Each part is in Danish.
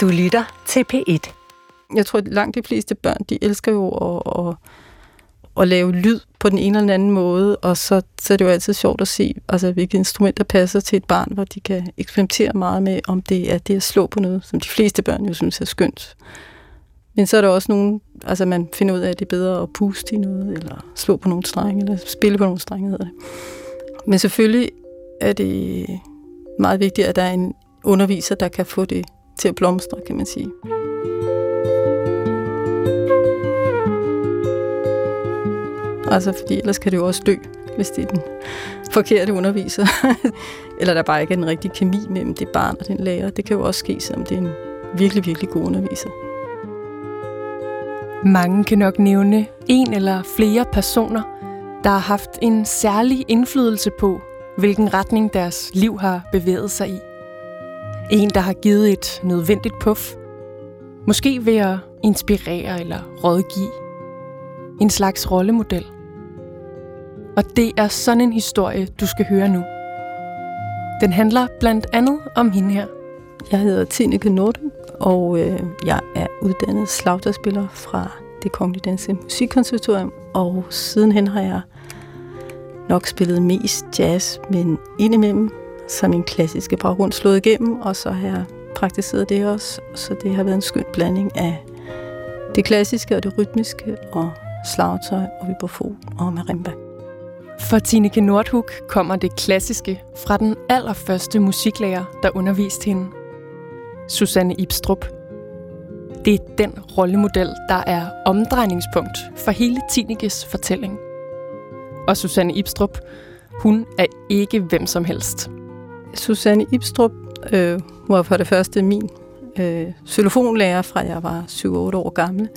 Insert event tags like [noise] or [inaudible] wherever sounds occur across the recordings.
Du lytter til P1. Jeg tror, at langt de fleste børn, de elsker jo at, at, at lave lyd på den ene eller anden måde, og så, så er det jo altid sjovt at se, altså, hvilke instrumenter passer til et barn, hvor de kan eksperimentere meget med, om det er det at slå på noget, som de fleste børn jo synes er skønt. Men så er der også nogen, altså man finder ud af, at det er bedre at puste i noget, eller slå på nogle strenge, eller spille på nogle strenge, hedder det. Men selvfølgelig er det meget vigtigt, at der er en underviser, der kan få det til at blomstre, kan man sige. Altså, fordi ellers kan det jo også dø, hvis det er den forkerte underviser. [laughs] Eller der bare ikke er en rigtig kemi mellem det barn og den lærer. Det kan jo også ske, selvom det er en virkelig, virkelig god underviser. Mange kan nok nævne en eller flere personer, der har haft en særlig indflydelse på, hvilken retning deres liv har bevæget sig i. En, der har givet et nødvendigt puff. Måske ved at inspirere eller rådgive. En slags rollemodel. Og det er sådan en historie, du skal høre nu. Den handler blandt andet om hende her. Jeg hedder Tineke Nordum, og øh, jeg er uddannet slagterspiller fra det Kongelige Danske Musikkonservatorium, og sidenhen har jeg nok spillet mest jazz, men indimellem så min klassiske baggrund slået igennem, og så har jeg praktiseret det også, så det har været en skøn blanding af det klassiske og det rytmiske, og slagtøj og vibrafon og marimba. For Tineke Nordhug kommer det klassiske fra den allerførste musiklærer, der underviste hende. Susanne Ibstrup. Det er den rollemodel, der er omdrejningspunkt for hele Tinekes fortælling. Og Susanne Ibstrup, hun er ikke hvem som helst. Susanne Ibstrup øh, var for det første min øh, xylofonlærer fra jeg var 7-8 år gammel.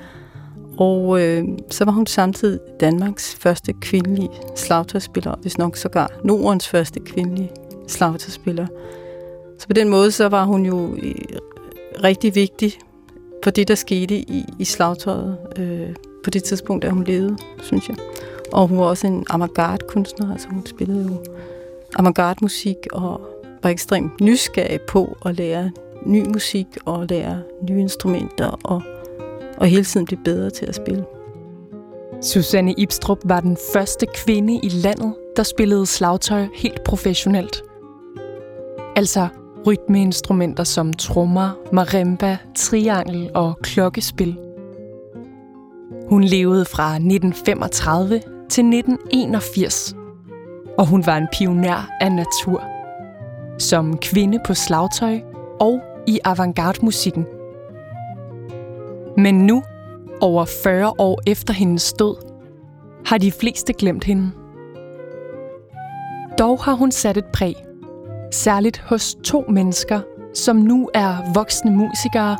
Og øh, så var hun samtidig Danmarks første kvindelige slagtøjspiller, hvis nok sågar Nordens første kvindelige slagtøjspiller. Så på den måde så var hun jo øh, rigtig vigtig for det, der skete i, i slagtøjet øh, på det tidspunkt, da hun levede, synes jeg. Og hun var også en avantgarde-kunstner, altså hun spillede jo avantgarde-musik og var ekstremt nysgerrig på at lære ny musik og lære nye instrumenter og, og hele tiden blive bedre til at spille. Susanne Ibstrup var den første kvinde i landet, der spillede slagtøj helt professionelt. Altså rytmeinstrumenter som trommer, marimba, triangel og klokkespil. Hun levede fra 1935 til 1981, og hun var en pioner af natur. Som kvinde på slagtøj og i avantgarde-musikken. Men nu, over 40 år efter hendes død, har de fleste glemt hende. Dog har hun sat et præg, særligt hos to mennesker, som nu er voksne musikere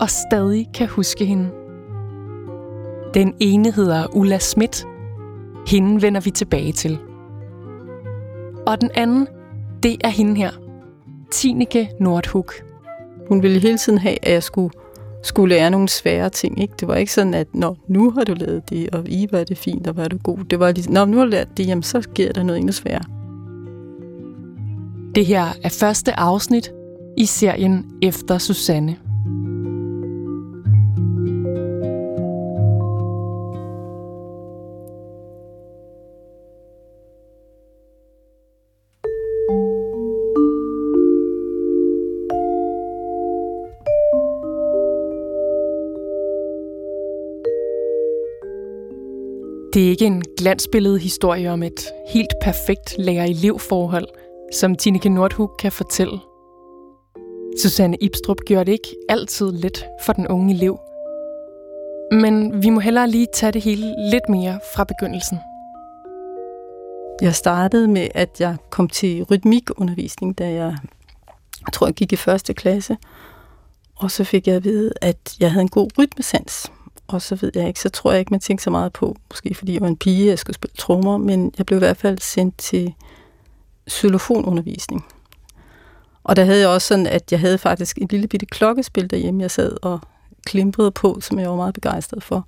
og stadig kan huske hende. Den ene hedder Ulla Schmidt. Hende vender vi tilbage til. Og den anden, det er hende her. Tineke Nordhug. Hun ville hele tiden have, at jeg skulle, skulle lære nogle svære ting. Ikke? Det var ikke sådan, at Nå, nu har du lavet det, og I var det fint, og var du god. Det var lige, Nå, nu har du lært det, jamen så giver dig noget endnu sværere. Det her er første afsnit i serien Efter Susanne. Det er ikke en glansbillede historie om et helt perfekt lærer-elev-forhold, som Tineke Nordhug kan fortælle. Susanne Ibstrup gjorde det ikke altid let for den unge elev. Men vi må hellere lige tage det hele lidt mere fra begyndelsen. Jeg startede med, at jeg kom til rytmikundervisning, da jeg, jeg tror, jeg gik i første klasse. Og så fik jeg at vide, at jeg havde en god rytmesans og så ved jeg ikke, så tror jeg ikke, man tænkte så meget på, måske fordi jeg var en pige, jeg skulle spille trommer, men jeg blev i hvert fald sendt til xylofonundervisning. Og der havde jeg også sådan, at jeg havde faktisk et lille bitte klokkespil derhjemme, jeg sad og klimprede på, som jeg var meget begejstret for.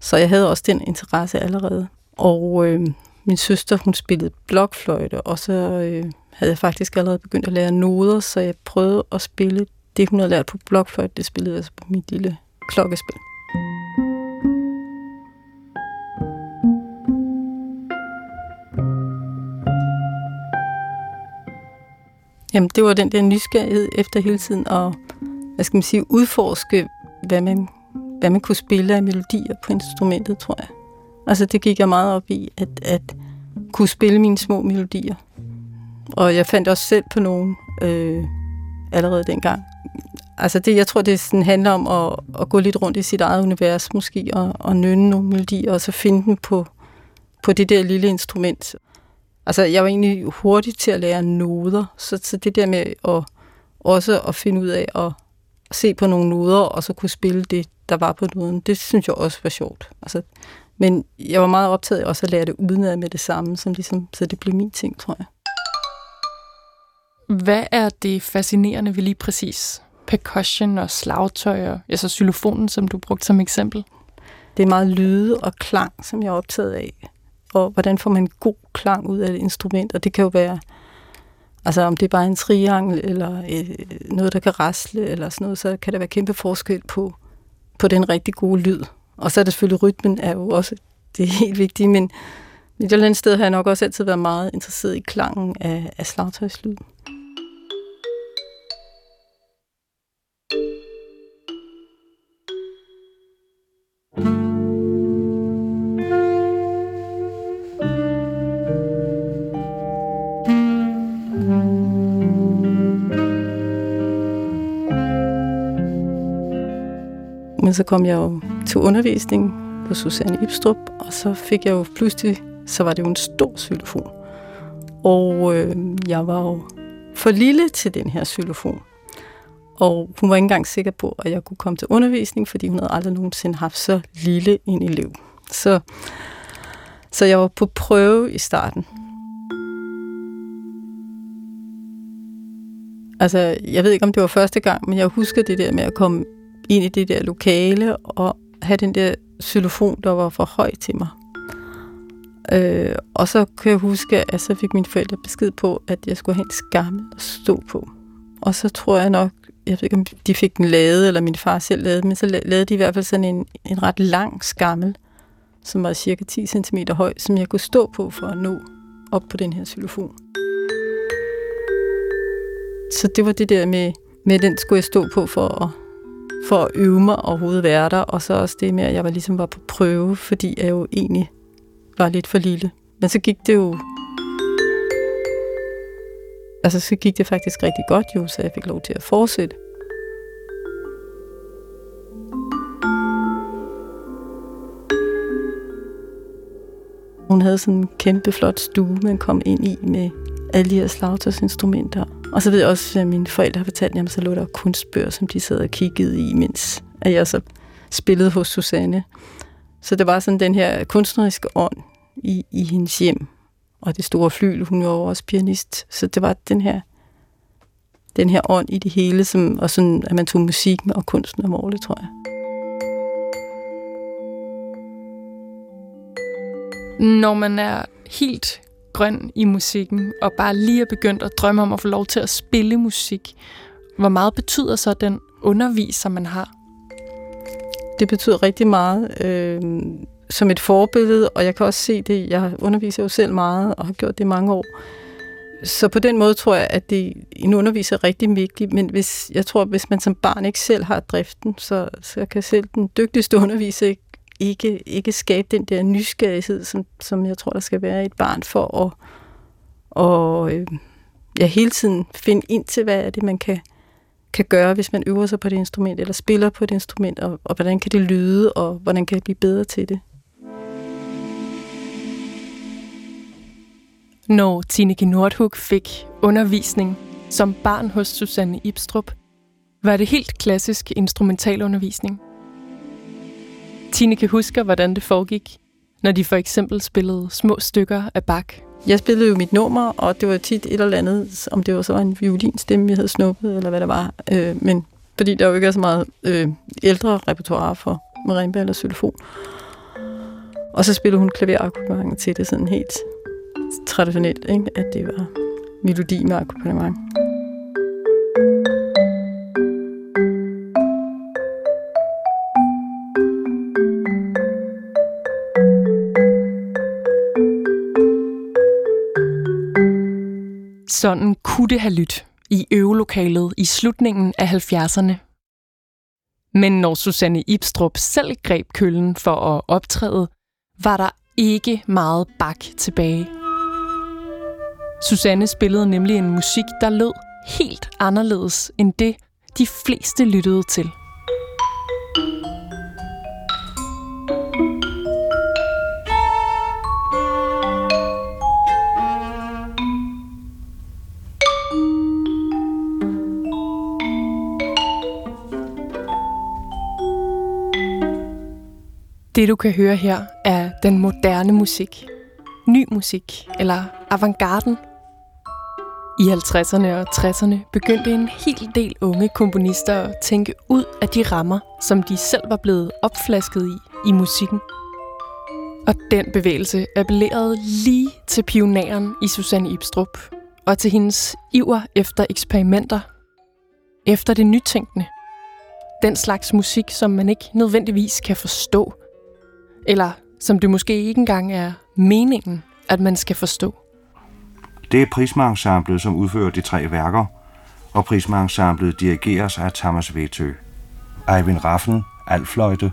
Så jeg havde også den interesse allerede. Og øh, min søster, hun spillede blokfløjte, og så øh, havde jeg faktisk allerede begyndt at lære noder, så jeg prøvede at spille det, hun havde lært på blokfløjte, det spillede altså på mit lille klokkespil. Jamen, det var den der nysgerrighed efter hele tiden at, hvad skal man sige, udforske, hvad man, hvad man kunne spille af melodier på instrumentet, tror jeg. Altså, det gik jeg meget op i, at, at kunne spille mine små melodier. Og jeg fandt også selv på nogen øh, allerede dengang. Altså det, jeg tror, det sådan handler om at, at gå lidt rundt i sit eget univers måske, og, og nynne nogle melodier, og så finde dem på, på det der lille instrument. Altså jeg var egentlig hurtig til at lære noder, så, så det der med at, også at finde ud af at se på nogle noder, og så kunne spille det, der var på noden, det synes jeg også var sjovt. Altså, men jeg var meget optaget af også at lære det udenad med det samme, som ligesom, så det blev min ting, tror jeg. Hvad er det fascinerende ved lige præcis percussion og slagtøj og altså xylofonen, som du brugte som eksempel? Det er meget lyde og klang, som jeg er optaget af. Og hvordan får man god klang ud af et instrument? Og det kan jo være, altså om det er bare en triangel, eller øh, noget, der kan rasle, eller sådan noget, så kan der være kæmpe forskel på, på den rigtig gode lyd. Og så er det selvfølgelig, rytmen er jo også det er [laughs] helt vigtigt, men et eller andet sted har jeg nok også altid været meget interesseret i klangen af, af slagtøjslyd. Men så kom jeg jo til undervisning på Susanne Ibstrup, og så fik jeg jo pludselig, så var det jo en stor xylofon. Og øh, jeg var jo for lille til den her xylofon. Og hun var ikke engang sikker på, at jeg kunne komme til undervisning, fordi hun havde aldrig nogensinde haft så lille en elev. Så, så jeg var på prøve i starten. Altså, jeg ved ikke, om det var første gang, men jeg husker det der med at komme ind i det der lokale og have den der xylofon, der var for høj til mig. Øh, og så kan jeg huske, at så fik mine forældre besked på, at jeg skulle have en skammel at stå på. Og så tror jeg nok, jeg ved ikke, om de fik den lavet, eller min far selv lavede men så lavede de i hvert fald sådan en, en ret lang skammel, som var cirka 10 cm høj, som jeg kunne stå på for at nå op på den her xylofon. Så det var det der med, med den skulle jeg stå på for at, for at øve mig overhovedet være der, og så også det med, at jeg var ligesom var på prøve, fordi jeg jo egentlig var lidt for lille. Men så gik det jo altså så gik det faktisk rigtig godt jo, så jeg fik lov til at fortsætte. Hun havde sådan en kæmpe flot stue, man kom ind i med alle de her slagtøjsinstrumenter. Og så ved jeg også, at mine forældre har fortalt, at så lå der kunstbøger, som de sad og kiggede i, mens jeg så spillede hos Susanne. Så det var sådan den her kunstneriske ånd i, i hendes hjem, og det store flyl, hun var også pianist, så det var den her den her ånd i det hele, som, og sådan, at man tog musik med og kunsten alvorligt, tror jeg. Når man er helt grøn i musikken, og bare lige er begyndt at drømme om at få lov til at spille musik, hvor meget betyder så den underviser, man har? Det betyder rigtig meget. Øh, som et forbillede, og jeg kan også se det, jeg underviser jo selv meget, og har gjort det i mange år. Så på den måde tror jeg, at det en underviser er rigtig vigtigt, men hvis, jeg tror, hvis man som barn ikke selv har driften, så, så kan selv den dygtigste [laughs] underviser ikke, ikke ikke skabe den der nysgerrighed, som, som jeg tror, der skal være i et barn for at og, øh, ja, hele tiden finde ind til, hvad er det, man kan, kan gøre, hvis man øver sig på det instrument, eller spiller på et instrument, og, og hvordan kan det lyde, og hvordan kan jeg blive bedre til det. Når Tineke Nordhug fik undervisning som barn hos Susanne Ibstrup, var det helt klassisk instrumentalundervisning. Tine kan huske, hvordan det foregik, når de for eksempel spillede små stykker af bak. Jeg spillede jo mit nummer, og det var tit et eller andet, om det var så en violinstemme, vi havde snuppet, eller hvad det var. Øh, men fordi der jo ikke er så meget øh, ældre repertoire for marimba eller xylofon. Og så spillede hun klaverakkompagnement til det sådan helt traditionelt, ikke? at det var melodi med akkompagnement. Sådan kunne det have lyttet i øvelokalet i slutningen af 70'erne. Men når Susanne Ibstrup selv greb køllen for at optræde, var der ikke meget bak tilbage. Susanne spillede nemlig en musik, der lød helt anderledes end det, de fleste lyttede til. Det du kan høre her er den moderne musik. Ny musik, eller avantgarden. I 50'erne og 60'erne begyndte en hel del unge komponister at tænke ud af de rammer, som de selv var blevet opflasket i i musikken. Og den bevægelse appellerede lige til pioneren i Susanne Ibstrup, og til hendes iver efter eksperimenter. Efter det nytænkende. Den slags musik, som man ikke nødvendigvis kan forstå, eller som det måske ikke engang er meningen, at man skal forstå. Det er Prisma som udfører de tre værker, og Prisma dirigeres af Thomas Vetø. Eivind Raffen, altfløjte,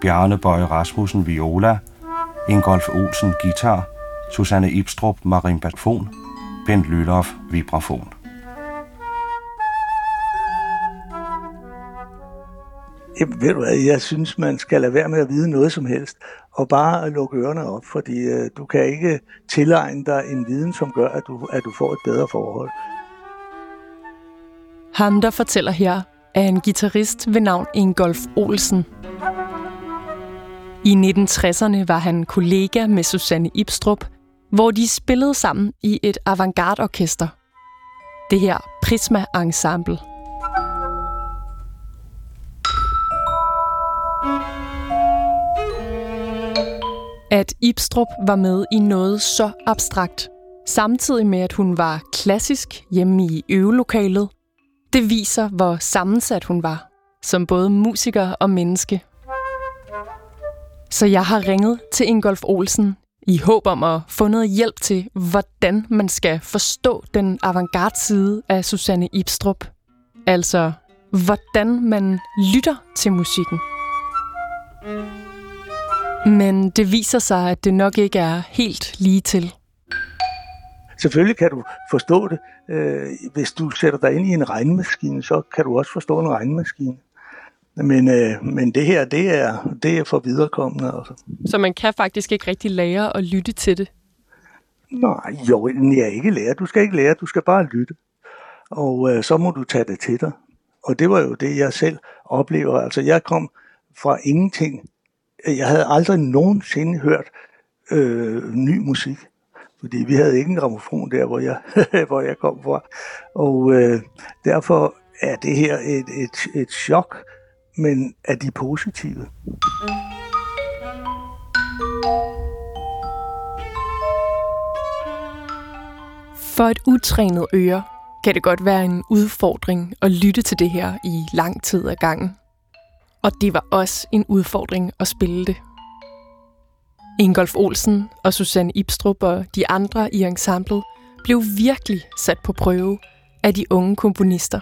Bjarne Bøje Rasmussen, viola, Ingolf Olsen, guitar, Susanne Ibstrup, marimbafon, Bent Lylof, vibrafon. Jamen, ved du hvad, jeg synes, man skal lade være med at vide noget som helst, og bare lukke ørerne op, fordi øh, du kan ikke tilegne dig en viden, som gør, at du, at du får et bedre forhold. Ham, der fortæller her, er en guitarist ved navn Ingolf Olsen. I 1960'erne var han kollega med Susanne Ibstrup, hvor de spillede sammen i et avantgarde-orkester. Det her Prisma Ensemble. At Ibstrup var med i noget så abstrakt, samtidig med at hun var klassisk hjemme i øvelokalet, det viser, hvor sammensat hun var, som både musiker og menneske. Så jeg har ringet til Ingolf Olsen i håb om at få noget hjælp til, hvordan man skal forstå den avantgarde side af Susanne Ibstrup. Altså, hvordan man lytter til musikken. Men det viser sig, at det nok ikke er helt lige til. Selvfølgelig kan du forstå det. Øh, hvis du sætter dig ind i en regnmaskine, så kan du også forstå en regnmaskine. Men, øh, men det her, det er, det er for viderekommende. Altså. Så man kan faktisk ikke rigtig lære at lytte til det? Nej, jo, jeg ikke lære. Du skal ikke lære, du skal bare lytte. Og øh, så må du tage det til dig. Og det var jo det, jeg selv oplever. Altså, jeg kom fra ingenting jeg havde aldrig nogensinde hørt øh, ny musik. Fordi vi havde ikke en gramofon der, hvor jeg, [laughs] hvor jeg kom fra. Og øh, derfor er det her et, et, et chok, men er de positive. For et utrænet øre kan det godt være en udfordring at lytte til det her i lang tid ad gangen og det var også en udfordring at spille det. Ingolf Olsen og Susanne Ibstrup og de andre i ensemblet blev virkelig sat på prøve af de unge komponister.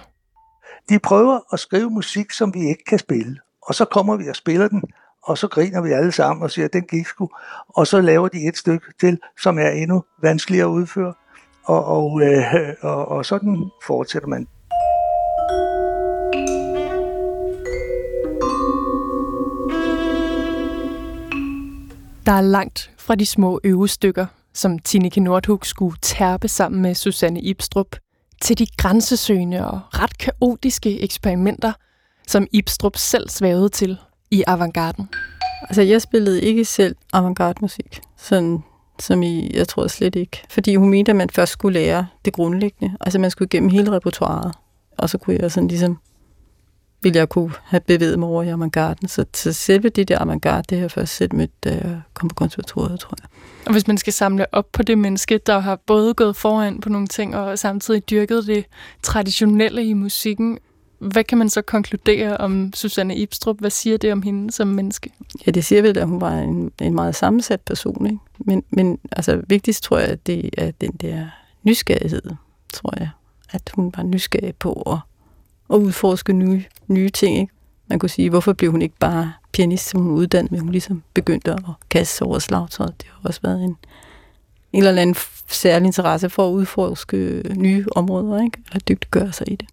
De prøver at skrive musik, som vi ikke kan spille. Og så kommer vi og spiller den, og så griner vi alle sammen og siger, at den gik sgu. Og så laver de et stykke til, som er endnu vanskeligere at udføre. Og, og, øh, og, og sådan fortsætter man. Der er langt fra de små øvestykker, som Tineke Nordhug skulle tærpe sammen med Susanne Ibstrup, til de grænsesøgende og ret kaotiske eksperimenter, som Ibstrup selv svævede til i avantgarden. Altså, jeg spillede ikke selv avantgarde musik, sådan som I, jeg tror slet ikke. Fordi hun mente, at man først skulle lære det grundlæggende. Altså, man skulle igennem hele repertoireet. Og så kunne jeg sådan ligesom ville jeg kunne have bevæget mig over i avantgarden. Så, så selve det der avantgarde, det har jeg først set mødt, da jeg kom på konservatoriet, tror jeg. Og hvis man skal samle op på det menneske, der har både gået foran på nogle ting, og samtidig dyrket det traditionelle i musikken, hvad kan man så konkludere om Susanne Ibstrup? Hvad siger det om hende som menneske? Ja, det siger vel, at hun var en, en meget sammensat person. Ikke? Men, men altså, vigtigst tror jeg, at det er den der nysgerrighed, tror jeg. At hun var nysgerrig på at, at udforske nye, nye ting. Ikke? Man kunne sige, hvorfor blev hun ikke bare pianist, som hun uddannede, men hun ligesom begyndte at kaste sig over slagtøjet. Det har også været en, en eller anden særlig interesse for at udforske nye områder, ikke? eller dygtiggøre sig i det.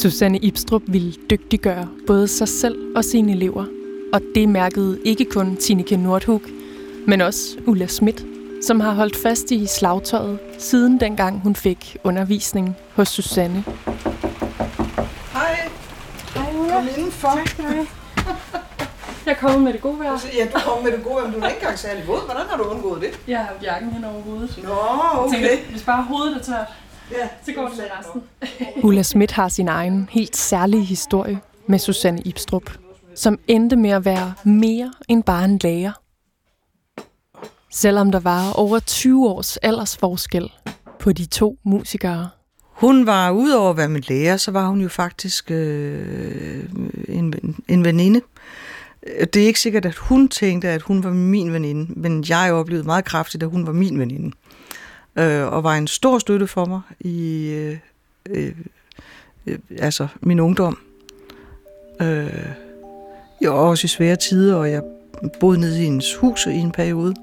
Susanne Ibstrup ville dygtiggøre både sig selv og sine elever. Og det mærkede ikke kun Tineke Nordhug, men også Ulla Schmidt, som har holdt fast i slagtøjet siden dengang hun fik undervisning hos Susanne. Hej. Hej Ulla. Kom indenfor. Tak skal du have. Jeg er kommet med det gode vejr. Ja, du kom med det gode, men du er ikke engang særlig våd. Hvordan har du undgået det? Jeg har jakken hen over hovedet. Nå, Jeg okay. tænker, hvis bare hovedet er tørt, Ja, [laughs] så går det med resten. [laughs] Ulla Schmidt har sin egen helt særlige historie med Susanne Ibstrup, som endte med at være mere end bare en lærer. Selvom der var over 20 års aldersforskel på de to musikere. Hun var, udover at være min lærer, så var hun jo faktisk øh, en, en veninde. Det er ikke sikkert, at hun tænkte, at hun var min veninde, men jeg oplevede meget kraftigt, at hun var min veninde. Øh, og var en stor støtte for mig i øh, øh, øh, altså min ungdom. Øh, jeg var også i svære tider, og jeg boede nede i hendes hus i en periode,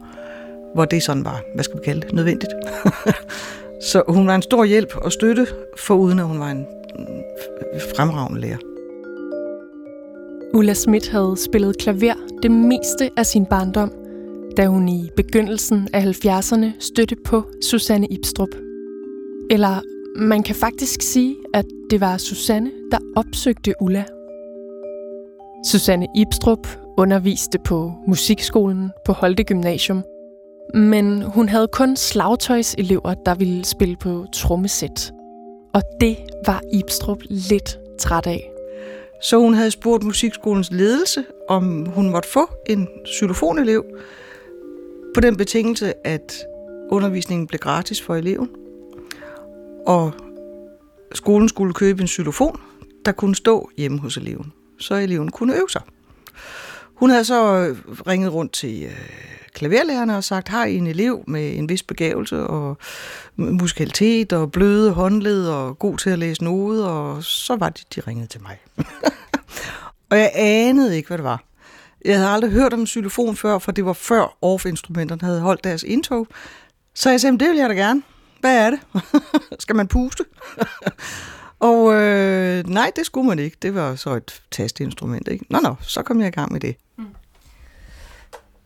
hvor det sådan var, hvad skal vi kalde det, nødvendigt. [laughs] Så hun var en stor hjælp og støtte, for uden at hun var en øh, fremragende lærer. Ulla Schmidt havde spillet klaver det meste af sin barndom, da hun i begyndelsen af 70'erne støtte på Susanne Ibstrup. Eller man kan faktisk sige, at det var Susanne, der opsøgte Ulla. Susanne Ibstrup underviste på musikskolen på Holte Gymnasium, men hun havde kun slagtøjselever, der ville spille på trommesæt. Og det var Ibstrup lidt træt af. Så hun havde spurgt musikskolens ledelse, om hun måtte få en xylofonelev, på den betingelse, at undervisningen blev gratis for eleven. Og skolen skulle købe en xylofon, der kunne stå hjemme hos eleven, så eleven kunne øve sig. Hun havde så øh, ringet rundt til øh, klaverlærerne og sagt, har I en elev med en vis begævelse og musikalitet og bløde håndled og god til at læse noder, og så var det, de ringede til mig. [laughs] og jeg anede ikke, hvad det var. Jeg havde aldrig hørt om en xylofon før, for det var før Orff-instrumenterne havde holdt deres indtog. Så jeg sagde, det vil jeg da gerne. Hvad er det? [laughs] Skal man puste? [laughs] og øh, nej, det skulle man ikke. Det var så et tastinstrument. Ikke? Nå, nå, så kom jeg i gang med det.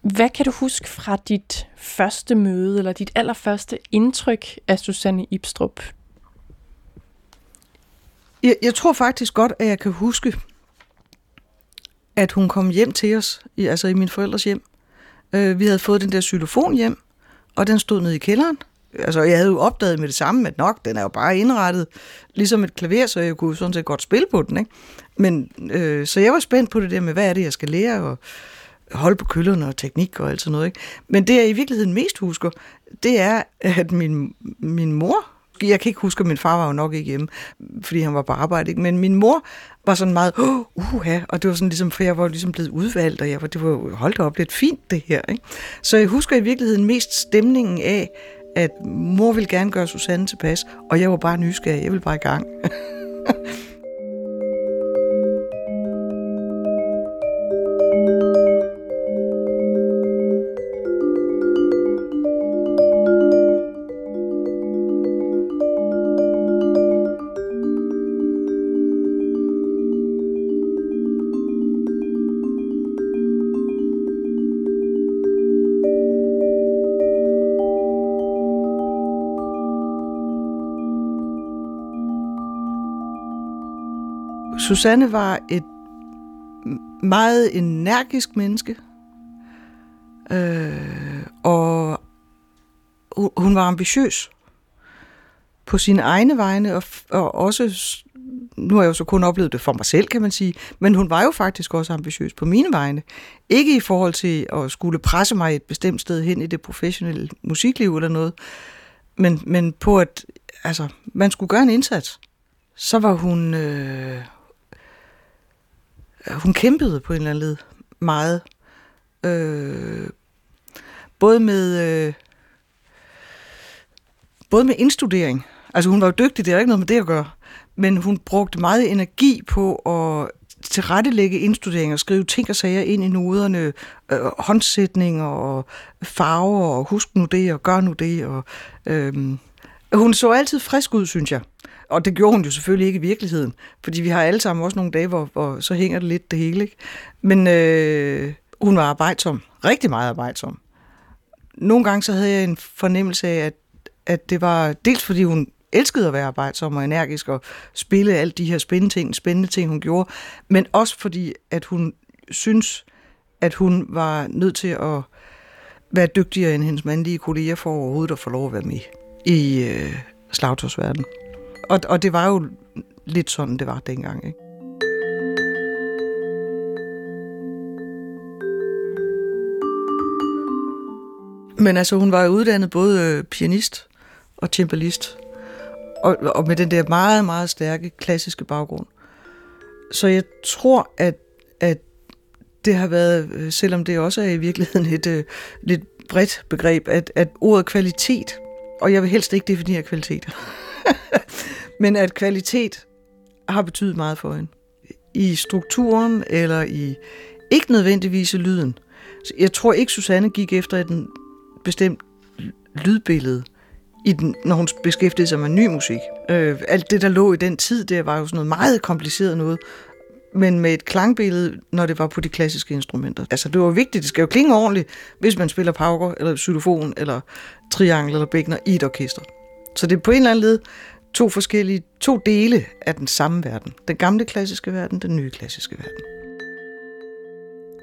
Hvad kan du huske fra dit første møde, eller dit allerførste indtryk af Susanne Ibstrup? Jeg, jeg tror faktisk godt, at jeg kan huske, at hun kom hjem til os, i, altså i min forældres hjem. Øh, vi havde fået den der xylofon hjem, og den stod nede i kælderen. Altså, jeg havde jo opdaget med det samme, at nok, den er jo bare indrettet ligesom et klaver, så jeg kunne sådan set godt spille på den, ikke? Men, øh, så jeg var spændt på det der med, hvad er det, jeg skal lære, og holde på køllerne og teknik og alt sådan noget, ikke? Men det, jeg i virkeligheden mest husker, det er, at min, min mor, jeg kan ikke huske, at min far var jo nok ikke hjemme, fordi han var på arbejde, ikke? men min mor var sådan meget, uha, og det var sådan ligesom, for jeg var ligesom blevet udvalgt, og jeg var, det var jo, holdt op, lidt fint det her, ikke? Så jeg husker i virkeligheden mest stemningen af, at mor ville gerne gøre Susanne tilpas, og jeg var bare nysgerrig, jeg ville bare i gang. [laughs] Susanne var et meget energisk menneske, øh, og hun var ambitiøs på sine egne vegne, og, og også nu har jeg jo så kun oplevet det for mig selv, kan man sige, men hun var jo faktisk også ambitiøs på mine vegne. Ikke i forhold til at skulle presse mig et bestemt sted hen i det professionelle musikliv eller noget, men, men på at altså, man skulle gøre en indsats. Så var hun... Øh, Øh, hun kæmpede på en eller anden led meget. Øh, både med... Øh, både med indstudering. Altså hun var jo dygtig, det er ikke noget med det at gøre men hun brugte meget energi på at tilrettelægge indstuderinger, skrive ting og sager ind i noderne, øh, håndsætninger og farver, og husk nu det, og gør nu det. Og, øh, hun så altid frisk ud, synes jeg. Og det gjorde hun jo selvfølgelig ikke i virkeligheden, fordi vi har alle sammen også nogle dage, hvor, hvor så hænger det lidt det hele. Ikke? Men øh, hun var arbejdsom, rigtig meget arbejdsom. Nogle gange så havde jeg en fornemmelse af, at, at det var dels fordi hun elskede at være arbejdsom og energisk og spille alle de her spændende ting, spændende ting, hun gjorde, men også fordi, at hun synes, at hun var nødt til at være dygtigere end hendes mandlige kolleger for overhovedet at få lov at være med i øh, slagtårsverdenen. Og, og det var jo lidt sådan, det var dengang, ikke? Men altså, hun var jo uddannet både øh, pianist og cembalist og, og med den der meget, meget stærke klassiske baggrund. Så jeg tror, at, at det har været, øh, selvom det også er i virkeligheden et øh, lidt bredt begreb, at, at ordet kvalitet, og jeg vil helst ikke definere kvalitet, [laughs] men at kvalitet har betydet meget for hende. I strukturen eller i ikke nødvendigvis i lyden. Jeg tror ikke, Susanne gik efter et bestemt lydbillede i den, når hun beskæftigede sig med ny musik. Øh, alt det, der lå i den tid, det var jo sådan noget meget kompliceret noget, men med et klangbillede, når det var på de klassiske instrumenter. Altså, det var vigtigt. Det skal jo klinge ordentligt, hvis man spiller pauker, eller xylofon, eller triangel, eller bækner i et orkester. Så det er på en eller anden led to forskellige, to dele af den samme verden. Den gamle klassiske verden, den nye klassiske verden.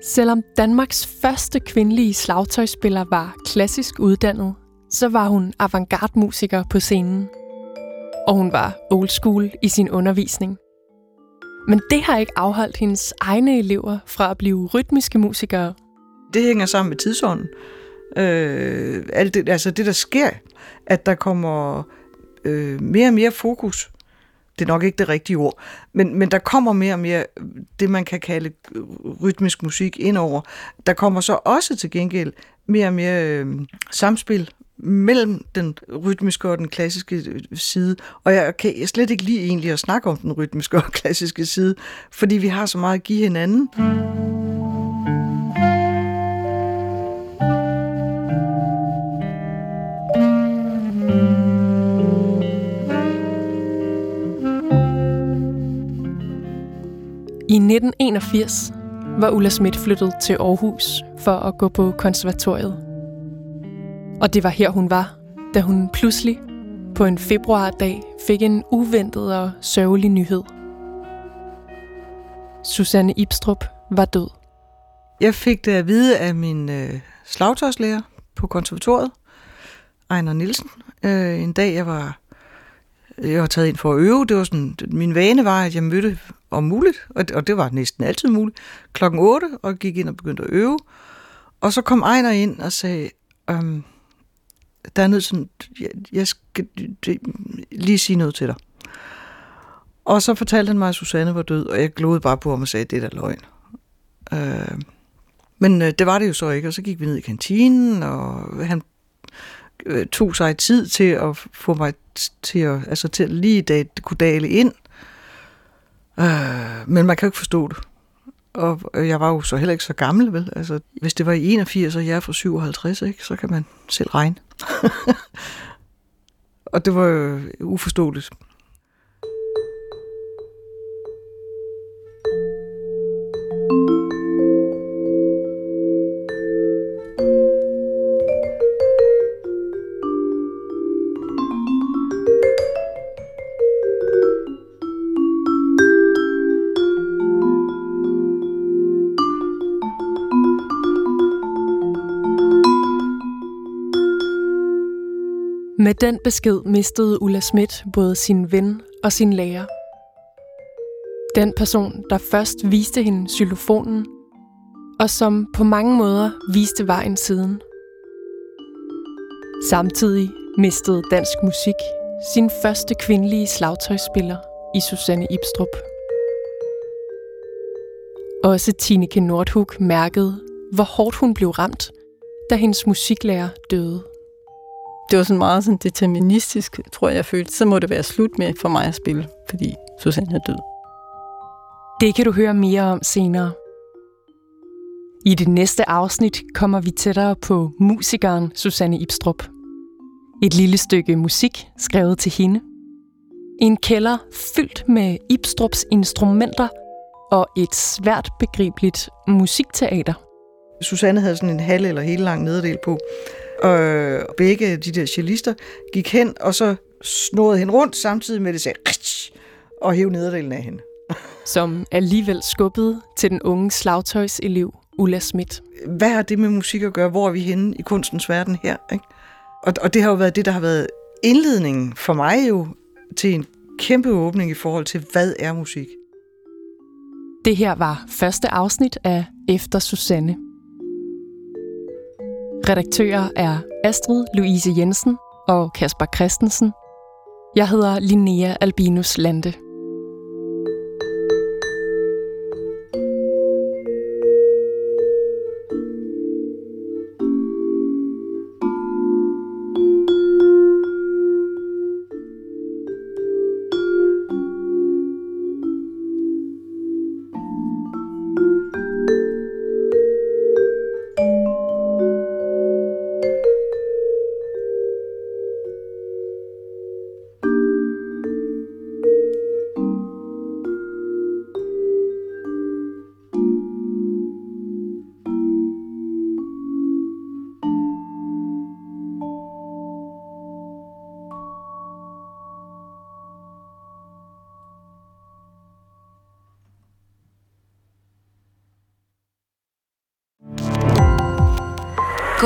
Selvom Danmarks første kvindelige slagtøjspiller var klassisk uddannet, så var hun avantgarde-musiker på scenen. Og hun var old school i sin undervisning. Men det har ikke afholdt hendes egne elever fra at blive rytmiske musikere. Det hænger sammen med tidsånden. Øh, alt det, altså det, der sker, at der kommer øh, mere og mere fokus det er nok ikke det rigtige ord, men, men der kommer mere og mere det, man kan kalde øh, rytmisk musik indover. Der kommer så også til gengæld mere og mere øh, samspil mellem den rytmiske og den klassiske øh, side. Og jeg kan slet ikke lige egentlig at snakke om den rytmiske og [laughs] klassiske side, fordi vi har så meget at give hinanden. I 1981 var Ulla Schmidt flyttet til Aarhus for at gå på konservatoriet. Og det var her, hun var, da hun pludselig på en februardag fik en uventet og sørgelig nyhed. Susanne Ibstrup var død. Jeg fik det at vide af min øh, slagtøjslærer på konservatoriet, Ejner Nielsen. Øh, en dag, jeg var, jeg var taget ind for at øve. Det var sådan, min vane var, at jeg mødte om muligt, og det, og det var næsten altid muligt, klokken 8, og gik ind og begyndte at øve. Og så kom Ejner ind og sagde, øhm, der er nødt til, jeg, jeg skal lige sige noget til dig. Og så fortalte han mig, at Susanne var død, og jeg glodede bare på ham og sagde, det er da løgn. Øh, men øh, det var det jo så ikke, og så gik vi ned i kantinen, og han øh, tog sig tid til at få mig til at, altså til at lige da kunne dale ind. Øh, men man kan jo ikke forstå det. Og øh, jeg var jo så heller ikke så gammel, vel? Altså, hvis det var i 81, og jeg er fra 57, ikke, så kan man selv regne. [laughs] og det var jo uforståeligt. Med den besked mistede Ulla Schmidt både sin ven og sin lærer. Den person, der først viste hende xylofonen, og som på mange måder viste vejen siden. Samtidig mistede dansk musik sin første kvindelige slagtøjspiller i Susanne Ibstrup. Også Tineke Nordhug mærkede, hvor hårdt hun blev ramt, da hendes musiklærer døde. Det var sådan meget sådan deterministisk, tror jeg, jeg følte. Så må det være slut med for mig at spille, fordi Susanne er død. Det kan du høre mere om senere. I det næste afsnit kommer vi tættere på musikeren Susanne Ibstrup. Et lille stykke musik skrevet til hende. En kælder fyldt med Ibstrups instrumenter og et svært begribeligt musikteater. Susanne havde sådan en halv eller helt lang nederdel på, og begge de der cellister gik hen, og så snodede hende rundt, samtidig med det sagde, og hæv nederdelen af hende. [laughs] Som alligevel skubbede til den unge slagtøjselev Ulla Schmidt. Hvad har det med musik at gøre? Hvor er vi henne i kunstens verden her? Ikke? Og, og det har jo været det, der har været indledningen for mig jo til en kæmpe åbning i forhold til, hvad er musik? Det her var første afsnit af Efter Susanne. Redaktører er Astrid Louise Jensen og Kasper Christensen. Jeg hedder Linnea Albinus Lande.